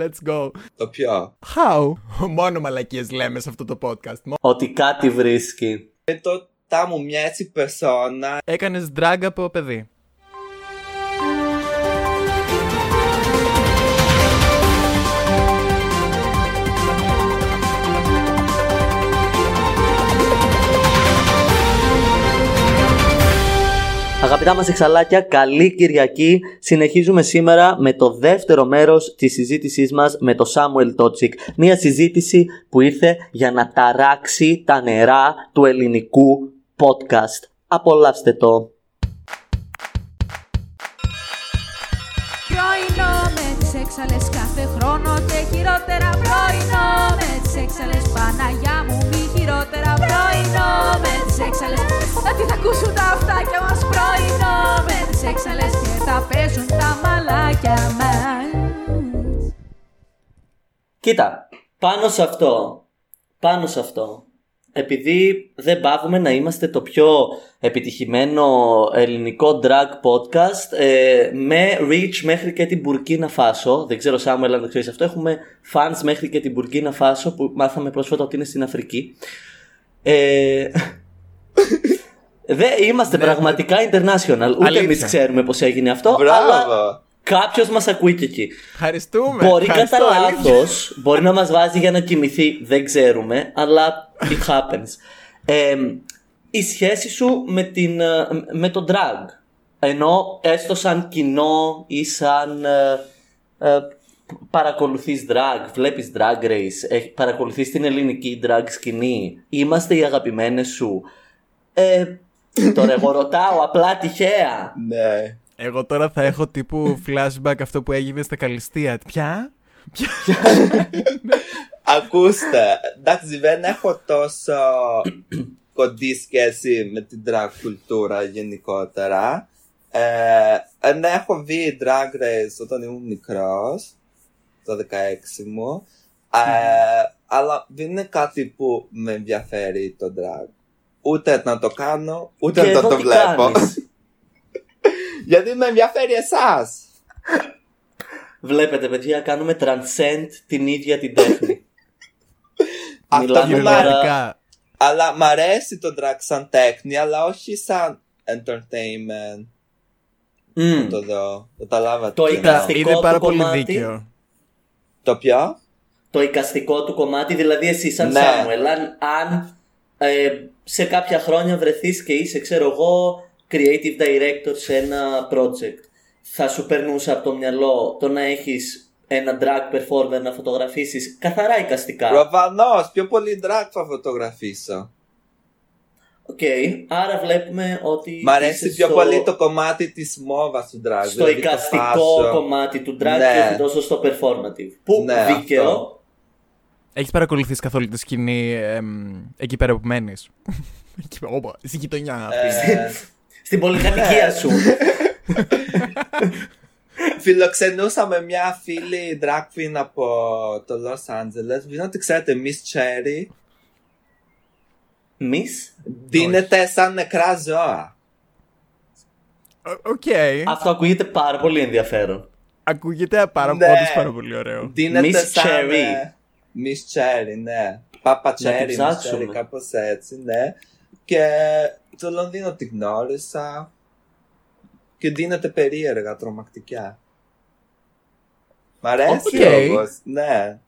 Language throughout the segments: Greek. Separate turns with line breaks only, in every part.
Let's go.
Το ποιο.
How? Μόνο μαλακίες λέμε σε αυτό το podcast.
Ότι κάτι βρίσκει.
Ε, το τα μου μοιάζει περσόνα.
Έκανες drag από παιδί.
Αγαπητά μας εξαλάκια, καλή Κυριακή. Συνεχίζουμε σήμερα με το δεύτερο μέρος της συζήτησής μας με το Samuel Totsik. Μια συζήτηση που ήρθε για να ταράξει τα νερά του ελληνικού podcast. Απολαύστε το.
Πρωινό με τις έξαλες κάθε χρόνο και χειρότερα πρωινό με τις έξαλες Παναγιά
Κοίτα, πάνω σε αυτό, πάνω σε αυτό, επειδή δεν πάβουμε να είμαστε το πιο επιτυχημένο ελληνικό drag podcast ε, με reach μέχρι και την Μπουρκίνα Φάσο. Δεν ξέρω Σάμουελ αν το ξέρεις αυτό. Έχουμε fans μέχρι και την Μπουρκίνα Φάσο που μάθαμε πρόσφατα ότι είναι στην Αφρική. Ε, δεν είμαστε
Ναι,
πραγματικά international. Ούτε
Αλήθεια.
εμεί ξέρουμε πώς έγινε αυτό.
Μπράβο.
Αλλά κάποιος μας ακούει και εκεί.
Ευχαριστούμε.
Μπορεί κατά
Ευχαριστώ, αλήθεια.
λάθος, μπορεί να μας βάζει για να κοιμηθεί, δεν ξέρουμε, αλλά it happens. Ε, η σχέση σου με, την, ε, με το drag. Ενώ έστω σαν κοινό ή σαν ε, ε, παρακολουθείς drag, βλέπεις drag race, ε, παρακολουθείς την ελληνική drag σκηνή, είμαστε οι αγαπημένες σου. Ε, τώρα εγώ ρωτάω απλά τυχαία.
Ναι.
Εγώ τώρα θα έχω τύπου flashback αυτό που έγινε στα Καλυστία. Ποια;
Ακούστε, εντάξει δεν έχω τόσο κοντή σχέση με την drag κουλτούρα γενικότερα. Ε, ναι, έχω δει drag race όταν ήμουν μικρός, το 16 μου. Ε, αλλά δεν είναι κάτι που με ενδιαφέρει το drag. Ούτε να το κάνω, ούτε
Και
να
εδώ
το
τι
βλέπω.
κάνεις;
Γιατί με ενδιαφέρει εσάς.
Βλέπετε, παιδιά, κάνουμε transcend την ίδια την τέχνη.
Αυτό
Μιλάμε
που μ'
τώρα-
Κυριολεκτικά.
Αλλά μ' αρέσει το drag σαν τέχνη, αλλά όχι σαν entertainment.
Μμ.
Το δω. Καταλάβατε.
Το
τι
εικαστικό
εννοώ.
Είναι
του
πάρα πολύ
κομμάτι.
δίκαιο.
Το ποιο;
Το εικαστικό του κομμάτι, δηλαδή εσύ σαν
Ναι.
Σάμουελ, αν, αν ε, σε κάποια χρόνια βρεθείς και είσαι, ξέρω εγώ, creative director σε ένα project, θα σου περνούσε από το μυαλό το να έχεις ένα drag performer να φωτογραφίσεις καθαρά εικαστικά.
Προφανώς, πιο πολύ drag θα φωτογραφίσω.
Οκ, άρα βλέπουμε ότι.
Μ' αρέσει
είσαι
πιο
στο-
πολύ το κομμάτι της μόδας του drag.
Στο
δηλαδή το
εικαστικό
fashion.
κομμάτι του drag
Ναι.
και όχι τόσο στο performative. Που
Ναι,
δίκαιο.
αυτό.
Έχεις παρακολουθήσει καθόλου τη σκηνή εμ, εκεί πέρα που μένεις; Στη γειτονιά αυτή.
Ε,
Στην πολυκατοικία σου.
φιλοξενούσαμε μια φίλη drag queen από το Los Angeles. Δεν ότι ξέρετε, Miss Cherry.
Miss;
Δίνεται σαν νεκρά ζώα.
Ο- Οκ.
Αυτό ακούγεται πάρα πολύ ενδιαφέρον.
Ακούγεται πάρα,
Ναι.
όντως πάρα πολύ ωραίο.
Δίνεται
Miss
σαν.
Cherry.
ε, Miss Cherry, ναι. Πάπα
την
Cherry, Miss
ψάξουμε.
Cherry, κάπως έτσι, ναι. Και στο Λονδίνο την γνώρισα. Και ντύνεται περίεργα, τρομακτικά. Μ' αρέσει
Οκ.
όμως, ναι.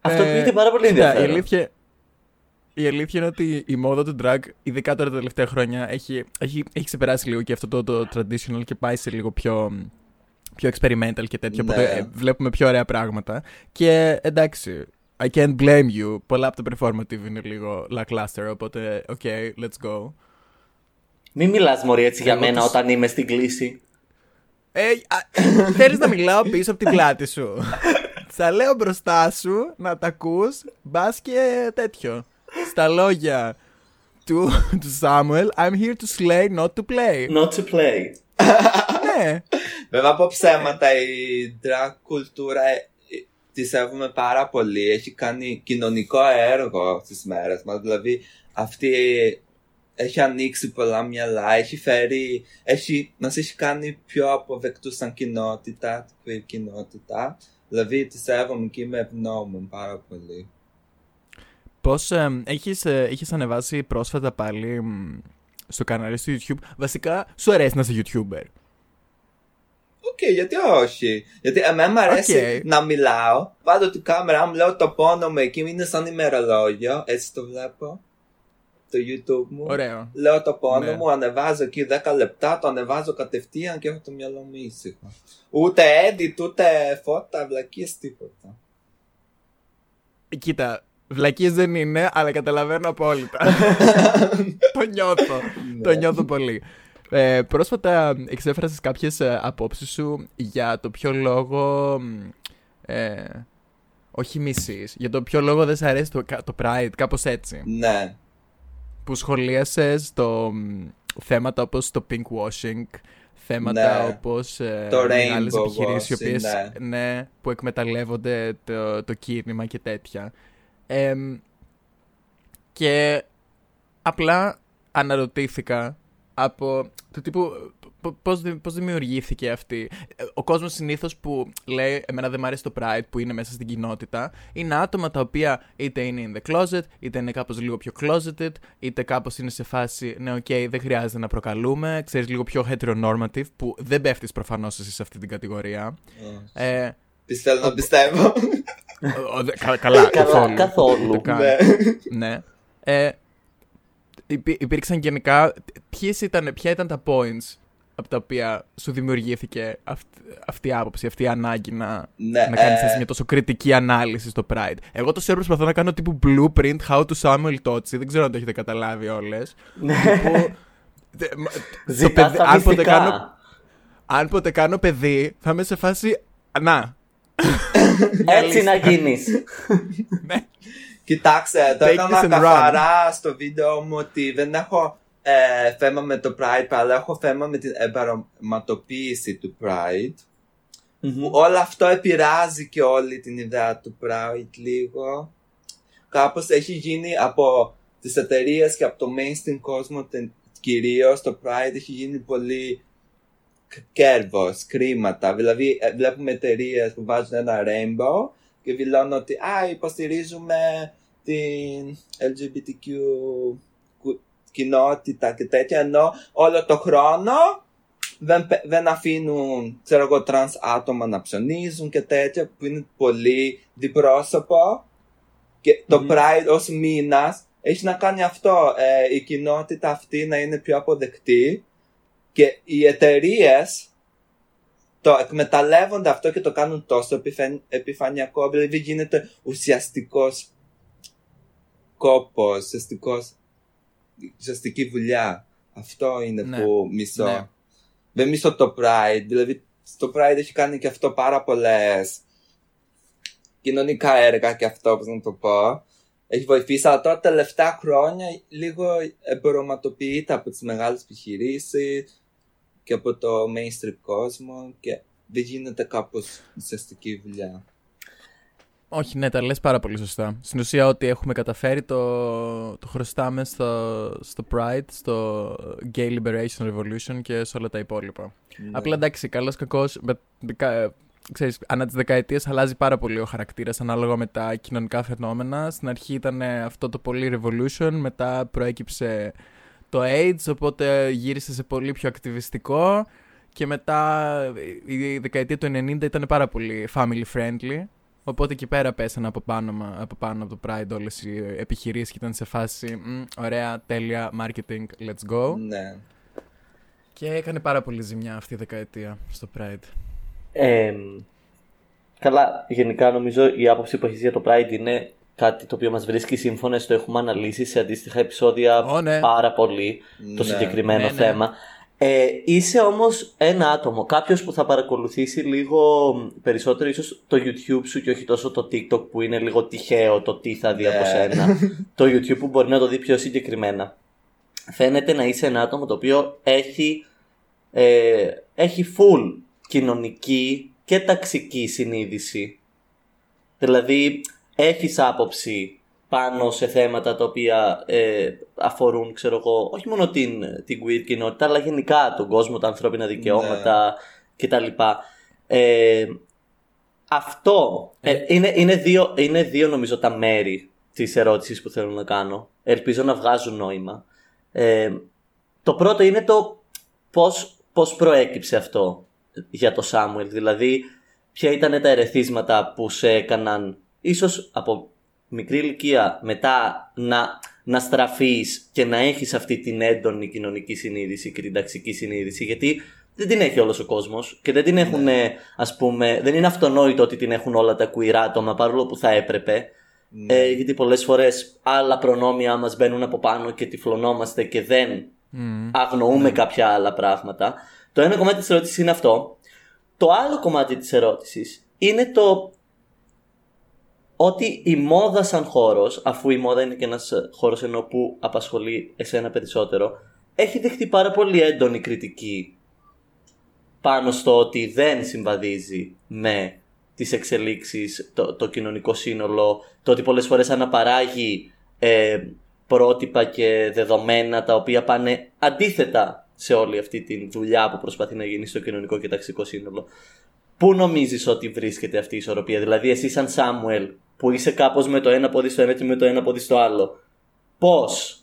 Αυτό
Ε,
ακούγεται πάρα πολύ
κοίτα, Η
ενδιαφέρον.
αλήθεια, η αλήθεια είναι ότι η μόδα του drag, ειδικά τώρα τα τελευταία χρόνια, έχει, έχει, έχει ξεπεράσει λίγο και αυτό το, το traditional και πάει σε λίγο πιο, πιο experimental και τέτοιο.
Ναι.
Οπότε ε, βλέπουμε πιο ωραία πράγματα. Και εντάξει, I can't blame you. Πολλά από το performative είναι λίγο lackluster, οπότε ok, let's go.
Μην μιλάς μωρή έτσι για
Εγώ
μένα
τους-
όταν είμαι στην κλίση.
Ε, α, θέλεις να μιλάω πίσω από την πλάτη σου. Στα λέω μπροστά σου να τα ακούς, μπας και τέτοιο. Στα λόγια του, του Samuel, I'm here to slay, not to play.
Not to play.
ναι,
Βέβαια από ψέματα η drag κουλτούρα ε, ε, τη σέβομαι πάρα πολύ. Έχει κάνει κοινωνικό έργο στις μέρες μας. Δηλαδή αυτή έχει ανοίξει πολλά μυαλά, έχει φέρει, έχει, μας έχει κάνει πιο αποδεκτούς σαν κοινότητα, την queer κοινότητα. Δηλαδή τη σέβομαι και είμαι ευγνώμων πάρα πολύ.
Πώς ε, έχεις, ε, έχεις ανεβάσει πρόσφατα πάλι μ, στο κανάλι στο YouTube. Βασικά, σου αρέσει να είσαι YouTuber.
Οκ, γιατί όχι. Γιατί εμένα μου αρέσει
Οκ.
να μιλάω. Βάζω την κάμερα μου, λέω το πόνο μου εκεί, είναι σαν ημερολόγιο. Έτσι το βλέπω. Το YouTube μου.
Ωραίο.
Λέω το πόνο
Ναι.
μου, ανεβάζω εκεί 10 λεπτά, το ανεβάζω κατευθείαν και έχω το μυαλό μου ήσυχο. Ούτε edit, ούτε φώτα, βλακίες, τίποτα.
Κοίτα, βλακίες δεν είναι, αλλά καταλαβαίνω απόλυτα. το νιώθω. Το νιώθω πολύ. Ε, πρόσφατα εξέφρασες κάποιες ε, απόψεις σου για το ποιο λόγο... μ, Ε, όχι μισείς, για το ποιο λόγο δεν σε αρέσει το, το Pride, κάπως έτσι.
Ναι.
Που σχολίασες το μ, θέματα όπως το pink washing, θέματα
Ναι.
όπως ε,
Το
μεγάλες
rainbow
επιχειρήσεις οι
washing,
οποίες,
ναι.
ναι, που εκμεταλλεύονται το, το κίνημα και τέτοια. Εμ, και απλά αναρωτήθηκα από το τύπου π- πώς, δη- πώς δημιουργήθηκε αυτή. Ε, Ο κόσμος συνήθως που λέει εμένα δεν μου αρέσει το Pride που είναι μέσα στην κοινότητα είναι άτομα τα οποία είτε είναι in the closet, είτε είναι κάπως λίγο πιο closeted, είτε κάπως είναι σε φάση ναι οκ δεν χρειάζεται να προκαλούμε, ξέρεις λίγο πιο heteronormative που δεν πέφτεις προφανώς εσύ σε αυτή την κατηγορία. Ε,
Πιστεύω να πιστεύω.
ο- ο- δε- κα- καλά, καθόλου.
καθόλου.
Ούτε καν.
Ναι.
ναι. Ε, υπή- υπήρξαν γενικά. Ποιες ήταν, ποια ήταν τα points από τα οποία σου δημιουργήθηκε αυ- αυτή η άποψη, αυτή η ανάγκη να,
Ναι,
να κάνεις
ε,
έτσι μια τόσο κριτική ανάλυση στο Pride. Εγώ το ώρα προσπαθώ να κάνω τύπου blueprint how to Samuel Tochi. Δεν ξέρω αν το έχετε καταλάβει όλες. Τύπου, δε- μα- το
Ζητά
παιδί-
τα
αν, ποτέ
μυστικά.
κάνω, αν ποτέ κάνω παιδί, θα είμαι σε φάση. Να.
Έτσι να γίνεις.
Ναι.
Κοιτάξτε, το
Take
έκανα
this and
καθαρά στο βίντεο μου ότι δεν έχω ε, θέμα με το Pride, αλλά έχω θέμα με την εμπαρωματοποίηση του Pride. Που όλο αυτό επηρεάζει και όλη την ιδέα του Pride λίγο. Κάπως έχει γίνει από τις εταιρείες και από το mainstream κόσμο κυρίως το Pride έχει γίνει πολύ κ- κέρδος, χρήματα. Δηλαδή ε, βλέπουμε εταιρείες που βάζουν ένα rainbow και δηλώνουν ότι α, υποστηρίζουμε την LGBTQ κου- κοινότητα και τέτοια ενώ όλο το χρόνο δεν, πε- δεν αφήνουν ξέρω εγώ τρανς άτομα να ψωνίζουν και τέτοια που είναι πολύ διπρόσωπο και το
Μμμ.
Pride ως μήνας έχει να κάνει αυτό ε, η κοινότητα αυτή να είναι πιο αποδεκτή και οι εταιρείες το εκμεταλλεύονται αυτό και το κάνουν τόσο επιφαν- επιφανειακό δηλαδή γίνεται ουσιαστικός κόπος ουσιαστικός, ουσιαστική δουλειά αυτό είναι
Ναι.
που μισώ
Ναι.
δεν μισώ το Pride δηλαδή στο Pride έχει κάνει και αυτό πάρα πολλές κοινωνικά έργα και αυτό πώς να το πω έχει βοηθήσει, αλλά τώρα τα τελευταία χρόνια λίγο εμπορωματοποιείται από τις μεγάλες επιχειρήσεις και από το mainstream κόσμο και δεν γίνεται κάπως ουσιαστική δουλειά.
Όχι, ναι, τα λες πάρα πολύ σωστά. Στην ουσία, ό,τι έχουμε καταφέρει το, το χρωστάμε στο, στο Pride, στο Gay Liberation Revolution και σε όλα τα υπόλοιπα.
Ναι.
Απλά εντάξει, καλός κακός. Ξέρεις, ανά τις δεκαετίες αλλάζει πάρα πολύ ο χαρακτήρας ανάλογα με τα κοινωνικά φαινόμενα. Στην αρχή ήταν αυτό το πολύ revolution, μετά προέκυψε το AIDS, οπότε γύρισε σε πολύ πιο ακτιβιστικό και μετά η δεκαετία του 90 ήταν πάρα πολύ family friendly. Οπότε εκεί πέρα πέσανε από πάνω, μα- από πάνω από το Pride όλες οι επιχειρήσεις και ήταν σε φάση «Μμ, ωραία, τέλεια, marketing, let's go.
Ναι.
Και έκανε πάρα πολύ ζημιά αυτή η δεκαετία στο Pride.
Ε, καλά, γενικά νομίζω η άποψη που έχεις για το Pride είναι κάτι το οποίο μας βρίσκει σύμφωνες, το έχουμε αναλύσει σε αντίστοιχα επεισόδια
Ω, ναι.
πάρα πολύ το
Ναι.
συγκεκριμένο
Ναι, ναι.
θέμα. Ε, είσαι όμως ένα άτομο, κάποιος που θα παρακολουθήσει λίγο περισσότερο ίσως το YouTube σου και όχι τόσο το TikTok που είναι λίγο τυχαίο το τι θα δει από
Ναι.
σένα. το YouTube που μπορεί να το δει πιο συγκεκριμένα. Φαίνεται να είσαι ένα άτομο το οποίο έχει, ε, έχει full κοινωνική και ταξική συνείδηση. Δηλαδή έχεις άποψη πάνω σε θέματα τα οποία ε, αφορούν, ξέρω εγώ, όχι μόνο την, την queer κοινότητα, αλλά γενικά τον κόσμο, τα ανθρώπινα δικαιώματα κτλ. Ε, αυτό ε, είναι, είναι, δύο, είναι δύο νομίζω τα μέρη της ερώτησης που θέλω να κάνω. Ελπίζω να βγάζουν νόημα. Ε, το πρώτο είναι το πώς, πώς προέκυψε αυτό για το Σάμουελ. Δηλαδή, ποια ήταν τα ερεθίσματα που σε έκαναν ίσως από μικρή ηλικία μετά να, να στραφείς και να έχεις αυτή την έντονη κοινωνική συνείδηση και την ταξική συνείδηση γιατί δεν την έχει όλος ο κόσμος και δεν την έχουν ας πούμε δεν είναι αυτονόητο ότι την έχουν όλα τα queer άτομα παρόλο που θα έπρεπε
Ναι.
ε, γιατί πολλές φορές άλλα προνόμια μας μπαίνουν από πάνω και τυφλωνόμαστε και δεν αγνοούμε κάποια άλλα πράγματα. Το ένα κομμάτι της ερώτησης είναι αυτό. Το άλλο κομμάτι της ερώτησης είναι το ότι η μόδα σαν χώρος, αφού η μόδα είναι και ένας ε, χώρος ενώ που απασχολεί εσένα περισσότερο, έχει δεχτεί πάρα πολύ έντονη κριτική πάνω στο ότι δεν συμβαδίζει με τις εξελίξεις, το, το κοινωνικό σύνολο, το ότι πολλές φορές αναπαράγει ε, πρότυπα και δεδομένα τα οποία πάνε αντίθετα σε όλη αυτή τη δουλειά που προσπαθεί να γίνει στο κοινωνικό και ταξικό σύνολο. Πού νομίζεις ότι βρίσκεται αυτή η ισορροπία, δηλαδή εσύ σαν Σάμουελ που είσαι κάπως με το ένα πόδι στο ένα και με το ένα πόδι στο άλλο, πώς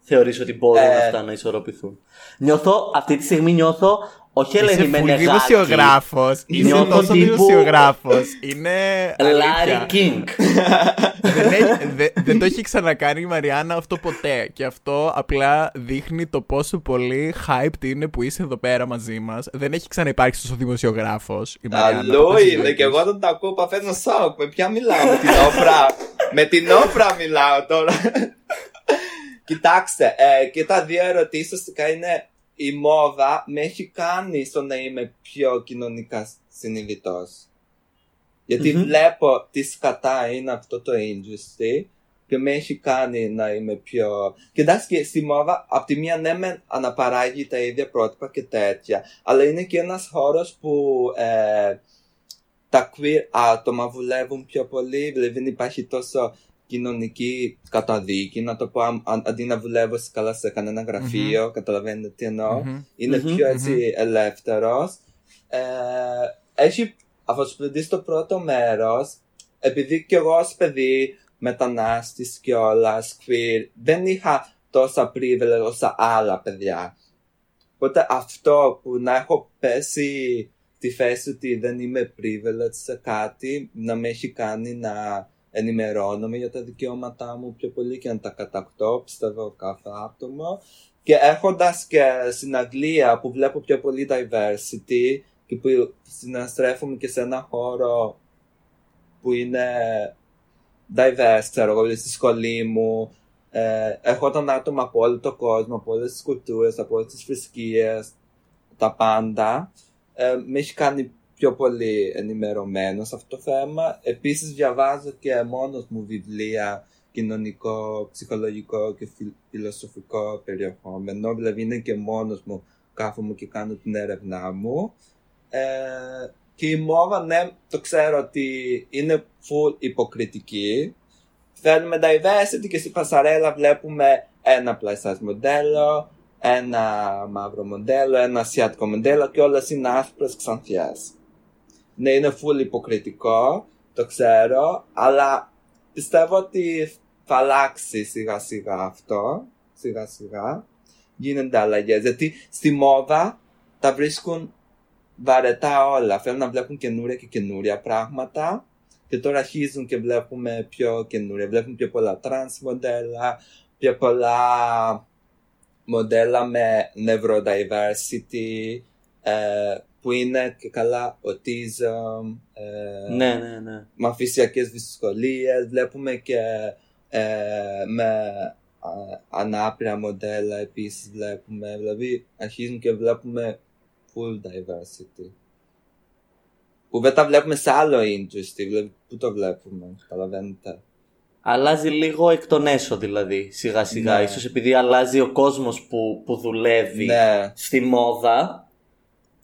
θεωρείς ότι μπορούν
Ε.
αυτά να ισορροπηθούν; Νιώθω, αυτή τη στιγμή νιώθω, όχι
Είσαι
Ελένη
full
Μενεγάκη,
δημοσιογράφος. Είσαι
Νιώθω
τόσο
τύπου-
δημοσιογράφος. Είναι
Λάρι
αλήθεια.
Κίνγκ.
δεν, έχει- δε- δεν το έχει ξανακάνει η Μαριάννα αυτό ποτέ. Και αυτό απλά δείχνει το πόσο πολύ hyped είναι που είσαι εδώ πέρα μαζί μας. Δεν έχει ξαναυπάρξει τόσο δημοσιογράφος η Μαριάννα.
Αλλού
ποτέ στη ζωή
είναι
της.
και εγώ όταν τα ακούω παθαίνω σοκ. Με ποια μιλάω, με την όπρα. με την όπρα μιλάω τώρα. Κοιτάξτε, ε, και τα δύο ερωτήσεις ουσιαστικά είναι η μόδα με έχει κάνει στο να είμαι πιο κοινωνικά συνειδητός. Γιατί
Μμμ.
βλέπω τι σκατά είναι αυτό το industry και με έχει κάνει να είμαι πιο... Και εντάξει και στη μόδα, απ' τη μία ναι μεν αναπαράγει τα ίδια πρότυπα και τέτοια, αλλά είναι και ένας χώρος που ε, τα queer άτομα δουλεύουν πιο πολύ, δηλαδή δεν υπάρχει τόσο κοινωνική καταδίκη, να το πω, αν- αν- αντί να δουλεύω σε- καλά σε κανένα γραφείο, καταλαβαίνετε τι εννοώ,
Μμμ.
είναι
Μμμ,
πιο έτσι ελεύθερος. Ε, έχει αφοσπληθεί το πρώτο μέρος, επειδή κι εγώ ως παιδί μετανάστης κιόλας, queer, δεν είχα τόσα privilege όσα άλλα παιδιά. Οπότε αυτό που να έχω πέσει τη θέση ότι δεν είμαι privileged σε κάτι, να με έχει κάνει να ενημερώνομαι για τα δικαιώματά μου πιο πολύ και να τα κατακτώ, πιστεύω κάθε άτομο. Και έχοντας και στην Αγγλία που βλέπω πιο πολύ diversity και που συναστρέφομαι και σε ένα χώρο που είναι diverse, ξέρω εγώ, δηλαδή στη σχολή μου. Ε, έχω τον άτομα από όλο τον κόσμο, από όλες τις κουλτούρες, από όλες τις θρησκείες, τα πάντα. Ε, με έχει κάνει πιο πολύ ενημερωμένο σε αυτό το θέμα. Επίσης διαβάζω και μόνος μου βιβλία κοινωνικό, ψυχολογικό και φιλ- φιλοσοφικό περιεχόμενο. Δηλαδή είναι και μόνος μου κάθομαι και κάνω την έρευνά μου. Ε, και η μόδα, ναι, το ξέρω ότι είναι full υποκριτική. Θέλουμε diversity και στη πασαρέλα βλέπουμε ένα plus size μοντέλο, ένα μαύρο μοντέλο, ένα ασιατικό μοντέλο και όλες είναι άσπρες ξανθιές. Ναι, είναι full υποκριτικό, το ξέρω, αλλά πιστεύω ότι θα αλλάξει σιγά σιγά αυτό, σιγά σιγά. Γίνονται αλλαγές, γιατί στη μόδα τα βρίσκουν βαρετά όλα. Θέλουν να βλέπουν καινούρια και καινούρια πράγματα. Και τώρα αρχίζουν και βλέπουμε πιο καινούρια. Βλέπουν πιο πολλά trans μοντέλα, πιο πολλά μοντέλα με neurodiversity, ε, που είναι και καλά autism, ε,
Ναι, ναι, ναι.
μαθησιακές δυσκολίες. Βλέπουμε και ε, με α, ανάπηρα μοντέλα επίσης βλέπουμε. Δηλαδή αρχίζουν και βλέπουμε full diversity. Που δεν τα βλέπουμε σε άλλο industry, δηλαδή πού το βλέπουμε, καταλαβαίνετε.
Αλλάζει λίγο εκ των έσω δηλαδή, σιγά σιγά.
Ναι.
Ίσως επειδή αλλάζει ο κόσμος που, που δουλεύει
Ναι,
στη μόδα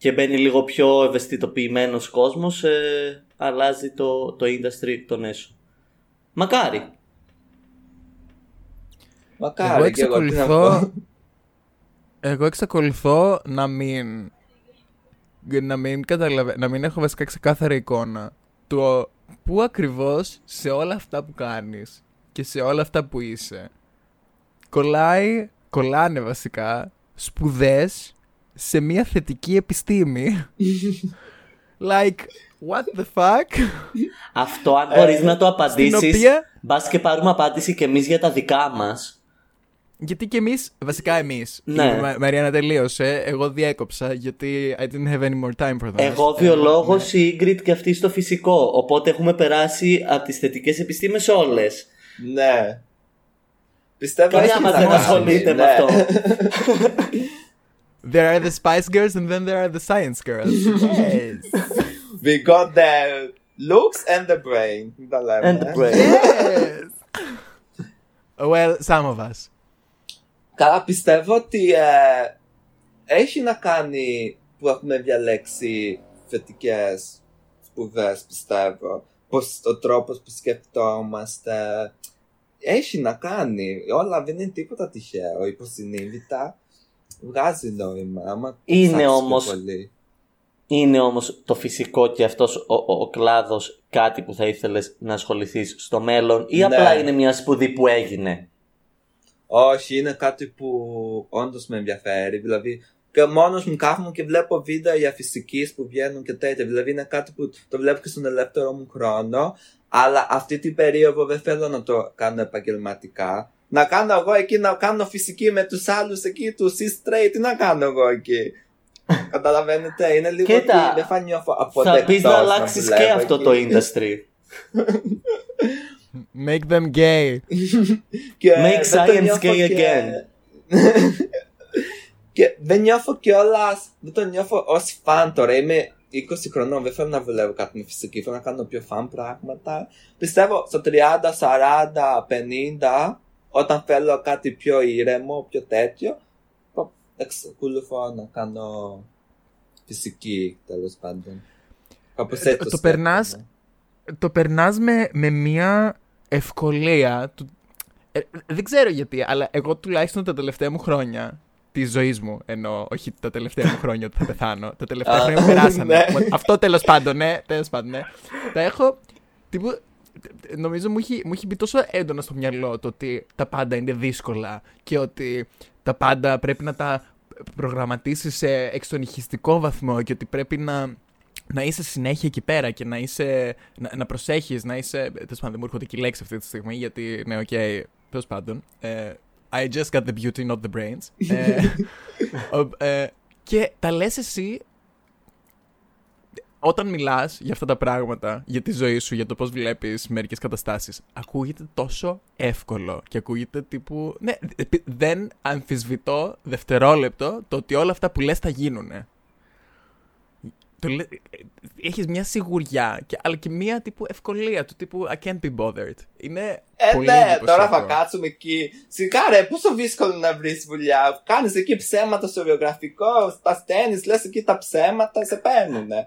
και μπαίνει λίγο πιο ευαισθητοποιημένος κόσμος, ε, αλλάζει το, το industry εκ των έσω. Μακάρι.
μακάρι
Εγώ
και εγώ τι να
εξακολουθώ,
πω.
εγώ εξακολουθώ να μην, να μην καταλαβα... να μην έχω βασικά ξεκάθαρη εικόνα το πού ακριβώς σε όλα αυτά που κάνεις και σε όλα αυτά που είσαι κολλάει, κολλάνε βασικά σπουδές σε μια θετική επιστήμη. like, what the fuck?
Αυτό αν μπορείς να το απαντήσεις,
οποία-
μπας και πάρουμε απάντηση και εμείς για τα δικά μας.
Γιατί και εμείς, βασικά εμείς,
Ναι.
η Μα- Μαριάννα τελείωσε, εγώ διέκοψα γιατί I didn't have any more time for that.
Εγώ βιολόγος, η Ingrid και αυτή στο φυσικό. Οπότε έχουμε περάσει από τις θετικές επιστήμες όλες.
Ναι. Πιστεύω
Κανένα
έχεις
μας
να
δεν
κάνει,
ασχολείται με
ναι.
αυτό.
There are the Spice Girls and then there are the Science Girls. yes.
We got the looks and the brain. Τα λέμε.
And the brain.
yes. well, some of us.
Καλά, πιστεύω ότι ε, έχει να κάνει που έχουμε διαλέξει θετικέ σπουδές, πιστεύω. Πως ο τρόπος που σκεφτόμαστε έχει να κάνει. Όλα δεν είναι τίποτα τυχαίο. Υποσυνείδητα βγάζει νόημα. Άμα
Είναι
ψάξεις πιο
όμως-
πολύ.
Είναι όμως το φυσικό και αυτός ο, ο, ο κλάδος κάτι που θα ήθελες να ασχοληθείς στο μέλλον ή
Ναι.
απλά είναι μια σπουδή που έγινε;
Όχι, είναι κάτι που όντως με ενδιαφέρει. Δηλαδή, και μόνος μου κάθομαι και βλέπω βίντεο για φυσικής που βγαίνουν και τέτοια. Δηλαδή, είναι κάτι που το βλέπω και στον ελεύθερο μου χρόνο. Αλλά αυτή την περίοδο δεν θέλω να το κάνω επαγγελματικά. Να κάνω εγώ εκεί, να κάνω φυσική με τους άλλους εκεί, τους C-Straight, τι να κάνω εγώ εκεί. Καταλαβαίνετε, είναι λίγο
Κοίτα,
ότι δεν θα νιώθω αποδεκτός
θα πεις να αλλάξεις και
δουλεύω
αυτό
εκεί.
το industry.
Make them gay.
Και
Make
δεν το
science
νιώθω
gay
και-
again.
και δεν νιώθω κιόλας. Δεν το νιώθω ως φαν τώρα. Είμαι 20 χρονών. Δεν θέλω να δουλεύω κάτι με φυσική. Θέλω να κάνω πιο φαν πράγματα. Πιστεύω στο 30, 40, 50, όταν θέλω κάτι πιο ήρεμο, πιο τέτοιο, θα εξακολουθώ να κάνω φυσική τέλος πάντων. Κάπως
Ε, το- το περνάς- το περνάς με, με μια ευκολία. Του... Ε, δεν ξέρω γιατί, αλλά εγώ τουλάχιστον τα τελευταία μου χρόνια της ζωής μου, ενώ όχι τα τελευταία μου χρόνια ότι θα πεθάνω. Τα τελευταία
Α,
χρόνια μου περάσανε.
ναι.
Μα- Αυτό τέλος πάντων, ναι. Τέλος πάντων, ναι. Τα έχω. Τύπου, νομίζω μου έχει, μου έχει μπει τόσο έντονα στο μυαλό το ότι τα πάντα είναι δύσκολα και ότι τα πάντα πρέπει να τα προγραμματίσεις σε εξονυχιστικό βαθμό και ότι πρέπει να, να είσαι συνέχεια εκεί πέρα και να είσαι. να, να προσέχεις, να είσαι. Τέλος πάντων, δεν μου έρχονται και οι λέξεις αυτή τη στιγμή, γιατί ναι, οκ, τέλος πάντων. Ε, I just got the beauty, not the brains. ε, ο- ε, και τα λες εσύ όταν μιλάς για αυτά τα πράγματα, για τη ζωή σου, για το πώς βλέπεις μερικές καταστάσεις, ακούγεται τόσο εύκολο και ακούγεται τύπου... Ναι, επί- δεν αμφισβητώ δευτερόλεπτο το ότι όλα αυτά που λες θα γίνουνε. Το λέ- Έχεις μια σιγουριά, και, αλλά και μια τύπου ευκολία του τύπου I can't be bothered. Είναι
Ε,
πολύ
ναι, τώρα
εντυπωσιακό.
θα κάτσουμε εκεί. Σιγά ρε, πόσο δύσκολο να βρεις δουλειά. Κάνεις εκεί ψέματα στο βιογραφικό, στα στέλνει, λες εκεί τα ψέματα, σε παίρνουνε.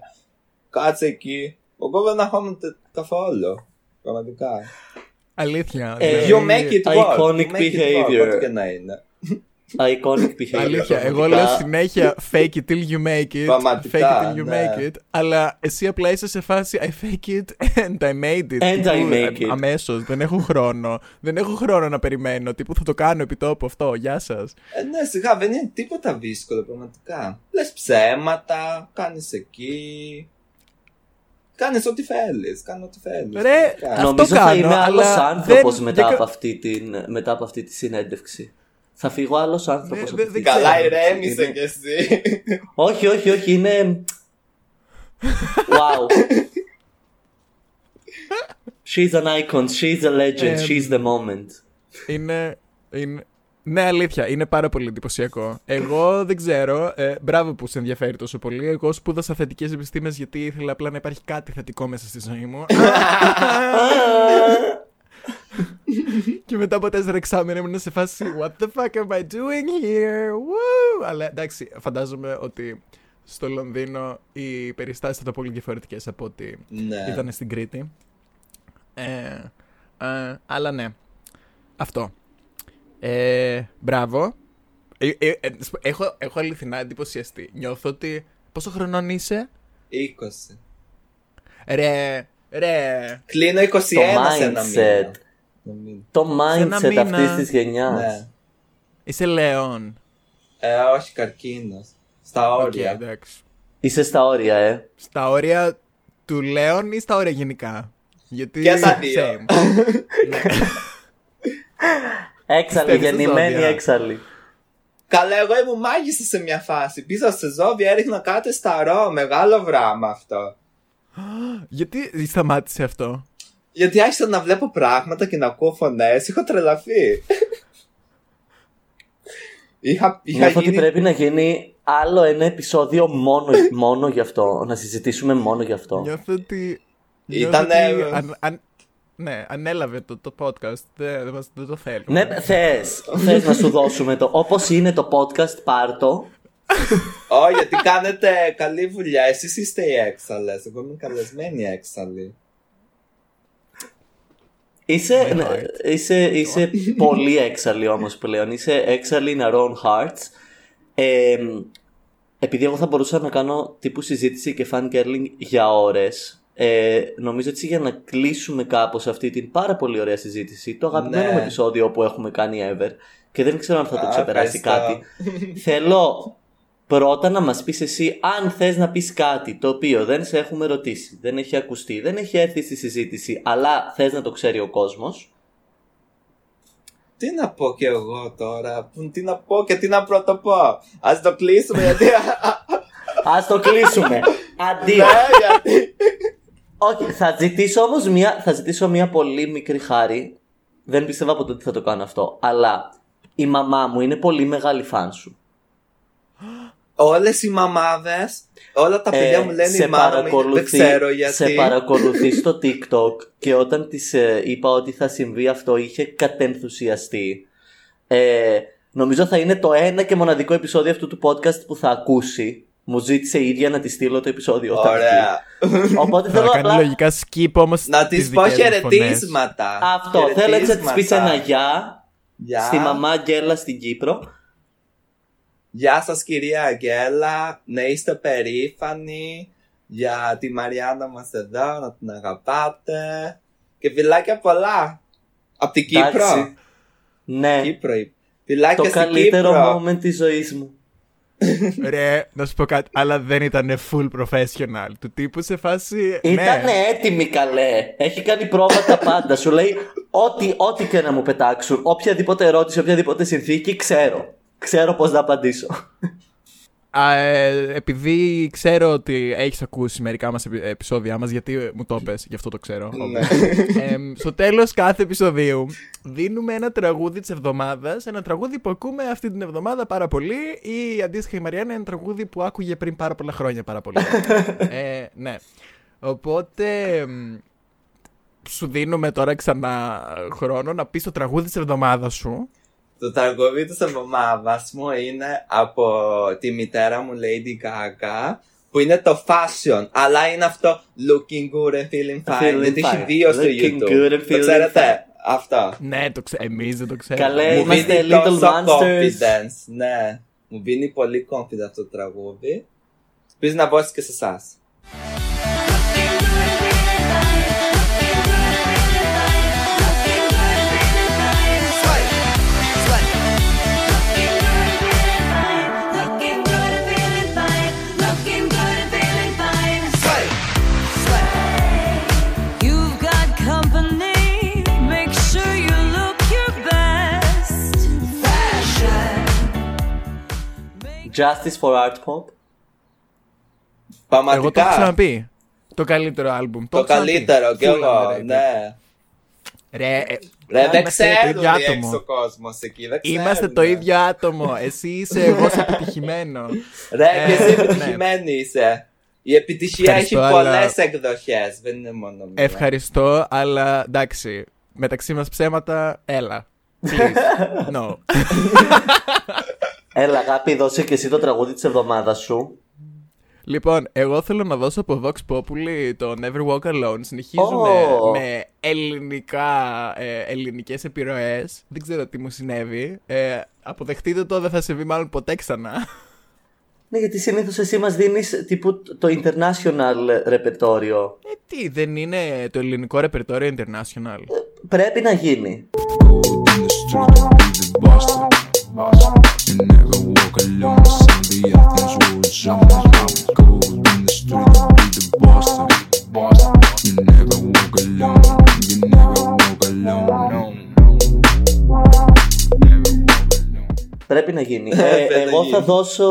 Κάτσε εκεί. Εγώ δεν αγχώνονται καθόλου. Πραγματικά.
Αλήθεια.
Ε,
δηλαδή-
You make it work.
iconic
You make it work,
behavior.
Ό,τι και να είναι.
Iconic behavior.
Αλήθεια, εγώ
πραγματικά.
λέω συνέχεια fake it till you make it.
Πραγματικά,
fake it till you
ναι.
make it. Αλλά εσύ απλά είσαι σε φάση I fake it and I made it.
And I
Τύπου,
make it.
Αμέσως, δεν έχω χρόνο. δεν έχω χρόνο να περιμένω. Τύπου θα το κάνω επί τόπου αυτό. Γεια σας.
Ε, ναι, σιγά, δεν είναι τίποτα δύσκολο πραγματικά. Λες ψέματα, κάνεις εκεί. Κάνει ό,τι θέλεις. Κάνει ό,τι θέλεις.
Ρε, αυτό
Νομίζω θα
κάνω,
είμαι άλλος
αλλά
άνθρωπος
δεν-
μετά,
δεν-
από αυτή την, μετά από αυτή τη συνέντευξη. Θα φύγω άλλος άνθρωπος.
Ναι,
από
δεν-
αυτή τη
δεν
Καλά,
ξέρω.
ηρέμησε
Είναι-
κι εσύ.
Όχι, όχι, όχι, είναι. Wow. She's an icon, she's a legend,
Ε,
she's the moment.
είναι, είναι... Ναι, αλήθεια, είναι πάρα πολύ εντυπωσιακό. Εγώ δεν ξέρω. Ε, μπράβο που σε ενδιαφέρει τόσο πολύ. Εγώ σπούδασα θετικές επιστήμες γιατί ήθελα απλά να υπάρχει κάτι θετικό μέσα στη ζωή μου. Και μετά από τέσσερα εξάμεινα ήμουν σε φάση What the fuck am I doing here? Woo! Αλλά εντάξει, φαντάζομαι ότι στο Λονδίνο οι περιστάσεις θα ήταν πολύ διαφορετικές από ότι
ναι.
ήταν στην Κρήτη. Ε, ε, αλλά ναι. Αυτό. Ε, μπράβο. Ε, ε, ε, έχω, έχω αληθινά εντυπωσιαστεί. Νιώθω ότι. Πόσο χρονών είσαι,
20.
Ρε, Ρε.
Κλείνω 21
Το
σε ένα
mindset.
μήνα. Νομίζω.
Το
ένα
mindset
μήνα-
αυτής της γενιάς.
Ναι.
Είσαι Λέων.
Ε, όχι καρκίνος. Στα
Οκ,
όρια.
εντάξει.
Είσαι στα όρια, ε.
Στα όρια του Λέων ή στα όρια γενικά; Γιατί.
Και τα δύο.
same.
Έξαλλη,
Πιστεύεις στα
γεννημένη
ζώδια.
έξαλλη.
Καλά, εγώ ήμουν μάγισσα σε μια φάση. Πίσω σε ζώδια έριχνα κάτι σταρό. Μεγάλο βράμα αυτό.
Γιατί σταμάτησε αυτό;
Γιατί άρχισα να βλέπω πράγματα και να ακούω φωνές. Είχα τρελαθεί. είχα, είχα
Νιώθω ότι
γίνει...
πρέπει να γίνει άλλο ένα επεισόδιο μόνο, μόνο γι' αυτό. Να συζητήσουμε μόνο γι' αυτό.
Νιώθω ότι.
Ήτανε-
νιώθω ότι αν- αν- ναι, ανέλαβε το, το podcast. Δεν, δεν, μας- δεν το θέλουμε.
Ναι, θες, θες να σου δώσουμε το. Όπως είναι το podcast, πάρτο.
Ω, γιατί κάνετε καλή δουλειά. Εσείς είστε οι έξαλλες. Εγώ είμαι καλεσμένη έξαλλη.
Είσαι,
My
ναι,
heart.
είσαι, είσαι πολύ έξαλλη όμως πλέον. Είσαι έξαλλη in our own hearts. Ε, επειδή εγώ θα μπορούσα να κάνω τύπου συζήτηση και fangirling για ώρες, ε, νομίζω έτσι για να κλείσουμε κάπως αυτή την πάρα πολύ ωραία συζήτηση, το αγαπημένο
Ναι.
μου επεισόδιο που έχουμε κάνει ever και δεν ξέρω αν θα το
Α,
ξεπεράσει
ευχαριστώ.
κάτι. Θέλω πρώτα να μας πεις εσύ αν θες να πεις κάτι το οποίο δεν σε έχουμε ρωτήσει, δεν έχει ακουστεί, δεν έχει έρθει στη συζήτηση, αλλά θες να το ξέρει ο κόσμος.
Τι να πω κι εγώ τώρα. Πού- Τι να πω και τι να πρωτοπώ. Ας το κλείσουμε γιατί...
Ας το κλείσουμε. Αντίο.
ναι, γιατί...
Όχι, θα ζητήσω όμως μια, θα ζητήσω μια πολύ μικρή χάρη. Δεν πίστευα ποτέ ότι θα το κάνω αυτό. Αλλά η μαμά μου είναι πολύ μεγάλη φαν σου.
Όλες οι μαμάδες, όλα τα παιδιά
Ε,
μου λένε
σε
η μάνα μου, είναι- δεν ξέρω γιατί.
σε παρακολουθεί στο TikTok και όταν της ε, είπα ότι θα συμβεί αυτό είχε κατενθουσιαστεί. Ε, νομίζω θα είναι το ένα και μοναδικό επεισόδιο αυτού του podcast που θα ακούσει. Μου ζήτησε η ίδια να τη στείλω το επεισόδιο. όταν
Ωραία.
βγει. Οπότε
Θα
θέλω
κάνει
απλά...
λογικά skip όμως.
Να της πω χαιρετίσματα.
Αυτό, θέλω έτσι να της πεις
Χαιρετίσματα.
ένα γεια
Γεια.
στη μαμά Αγγέλα στην Κύπρο.
Γεια σας κυρία Αγγέλα, να είστε περήφανοι για τη Μαριάννα μας εδώ, να την αγαπάτε και φιλάκια πολλά. Από την Κύπρο.
Εντάξει. Ναι,
Κύπρο. είπε. Φιλάκια
το
στην
καλύτερο
Κύπρο.
moment της ζωής μου.
Ρε, να σου πω κάτι. Αλλά δεν ήταν full professional. Του τύπου σε φάση.
Ήταν
ναι.
έτοιμη καλέ. Έχει κάνει πρόβα τα πάντα. Σου λέει ό,τι, ό,τι και να μου πετάξουν, οποιαδήποτε ερώτηση, οποιαδήποτε συνθήκη, ξέρω. Ξέρω πώς να απαντήσω.
Α, ε, επειδή ξέρω ότι έχεις ακούσει μερικά μας επει- επεισόδια μας, γιατί μου το πες, γι' αυτό το ξέρω.
Ναι.
Εμ, στο τέλος κάθε επεισοδίου δίνουμε ένα τραγούδι της εβδομάδας, ένα τραγούδι που ακούμε αυτή την εβδομάδα πάρα πολύ ή αντίστοιχα η Μαριάννα ένα τραγούδι που άκουγε πριν πάρα πολλά χρόνια πάρα πολύ. ε, ναι. Οπότε εμ, σου δίνουμε τώρα ξανά χρόνο να πεις το τραγούδι της εβδομάδας σου.
Το τραγούδι της εβδομάδας μου είναι από τη μητέρα μου Lady Gaga που είναι το fashion, αλλά είναι αυτό looking good and feeling fine.
Feeling
γιατί έχει
fine.
δύο στο
Looking
YouTube.
good and
το
feeling
ξέρετε,
fine.
αυτό.
Ναι, το ξέ... εμείς δεν το ξέρουμε.
Καλέ,
Μου
είμαστε
δίνει
little
τόσο
monsters.
confidence. Ναι, μου δίνει πολύ confidence αυτό το τραγούδι. Ελπίζω να δώσει και σε
εσάς.
Justice for Art Pop.
Εγώ το έχω
Πραγματικά.
ξαναπεί. Το καλύτερο άλμπουμ.
Το
έχω ξαναπεί.
καλύτερο κι
Full
εγώ.
underrated.
Ναι.
Ρε, ε,
Ρε, δεν
είμαστε το
ξέρουν
ίδιο
οι
άτομο.
έξω κόσμος εκεί. Δεν
Είμαστε
ξέρουν.
το ίδιο άτομο. Εσύ είσαι εγώ σε επιτυχημένο.
Ρε, και εσύ
Ε,
επιτυχημένη είσαι. Η επιτυχία έχει
Ευχαριστώ, αλλά-
πολλές εκδοχές. Δεν είναι μόνο μία.
Ευχαριστώ, αλλά εντάξει. Μεταξύ μας ψέματα, έλα. Please. No.
Έλα, αγάπη, δώσε και εσύ το τραγούδι της εβδομάδας σου.
Λοιπόν, εγώ θέλω να δώσω από Vox Populi το Never Walk Alone. Συνεχίζουν
Ω.
με ελληνικά, ε, ελληνικές επιρροές. Δεν ξέρω τι μου συνέβη. Ε, αποδεχτείτε το, δεν θα συμβεί μάλλον ποτέ ξανά.
Ναι, γιατί συνήθως εσύ μας δίνεις τύπου το international ρεπερτόριο.
Ε, τι, δεν είναι το ελληνικό ρεπερτόριο international;
Πρέπει να γίνει.
In the street to be the boss. You never walk alone. Some of the Athens rules zones. Gold in the street to be the boss. You never walk alone. You never walk alone.
Πρέπει να γίνει.
Ναι,
Ε,
πρέπει να
εγώ, θα
γίνει.
δώσω,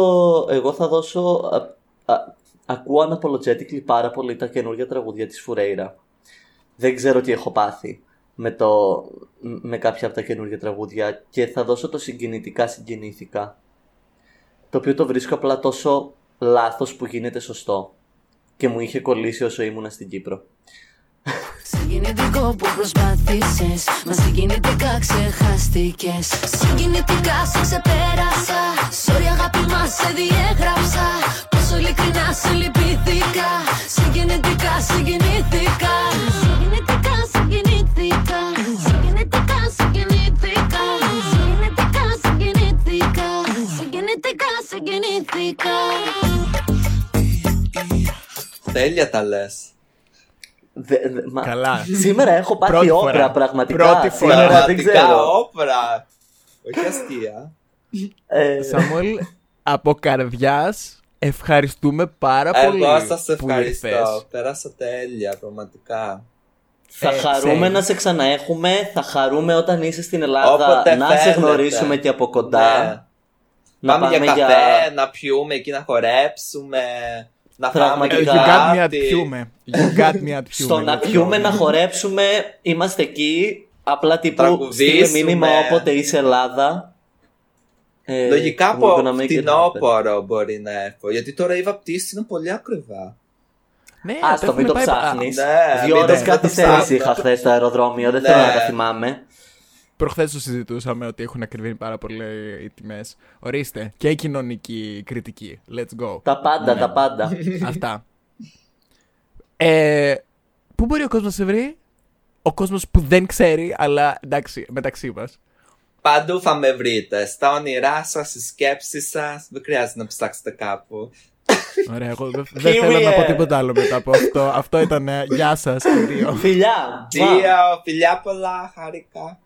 εγώ θα δώσω. Α, α, ακούω unapologetically πάρα πολύ τα καινούργια τραγούδια της Φουρέιρα. Δεν ξέρω τι έχω πάθει με, το, με κάποια από τα καινούργια τραγούδια και θα δώσω το συγκινητικά συγκινήθηκα. Το οποίο το βρίσκω απλά τόσο λάθος που γίνεται σωστό. Και μου είχε κολλήσει όσο ήμουνα στην Κύπρο.
Συγκινητικό που προσπάθησες Μα συγκινητικά ξεχάστηκες Συγκινητικά σε ξεπέρασα
Τέλεια τα λες.
Δε- δε- μα-
Καλά.
Σήμερα έχω πάθει
Πρώτη
όπρα
φορά.
πραγματικά.
Πρώτη φορά.
Σήμερα δεν
Πραγματικά
ξέρω.
όπρα. Όχι αστεία.
Ε,
Σαμουέλ, από καρδιάς ευχαριστούμε πάρα πολύ.
Εγώ σας
που
ευχαριστώ.
ήρθες.
Πέρασα τέλεια, πραγματικά.
θα
Ε,
χαρούμε
same.
να σε ξαναέχουμε. Θα χαρούμε όταν είσαι στην Ελλάδα
Όποτε
να σε
θέλετε.
γνωρίσουμε και από κοντά.
Ναι.
Να
πάμε, για καφέ, να πιούμε εκεί, να χορέψουμε. Να φάμε
Πραγματικά.
και
You got me at
κάτι.
πιούμε. You got me at πιούμε.
Στο να
Λοιπόν.
πιούμε, να χορέψουμε, είμαστε εκεί. Απλά τύπου
Τραγουδήσουμε.
στείλε μήνυμα όποτε είσαι Ελλάδα. Ε,
Λογικά
we're
από
gonna make it happen.
φθινόπωρο μπορεί να έρθω. Γιατί τώρα η βαπτίση είναι πολύ ακριβά.
Ναι,
Άστο, μην το
έχουμε πάει-
ψάχνεις.
ναι,
Δύο
μην
ώρε
το- μην το
καθυστέρηση
ψάχνω.
είχα χθες στο αεροδρόμιο. Δεν
Ναι.
θέλω να τα θυμάμαι.
Προχθές το συζητούσαμε ότι έχουν ακριβήνει πάρα πολύ οι τιμές. Ορίστε. Και η κοινωνική κριτική. Let's go.
Τα πάντα, τα πάντα.
Αυτά. Ε, πού μπορεί ο κόσμος να σε βρει; Ο κόσμος που δεν ξέρει, αλλά εντάξει, μεταξύ μας.
Παντού θα με βρείτε. Στα όνειρά σας, στις σκέψεις σας. Δεν χρειάζεται να ψάξετε κάπου.
Ωραία, εγώ δεν δεν θέλω να πω τίποτα άλλο μετά από αυτό. Αυτό ήταν. ε, Γεια σας, και δύο.
Φιλιά! Μουα.
Δύο, φιλιά πολλά, χαρικά.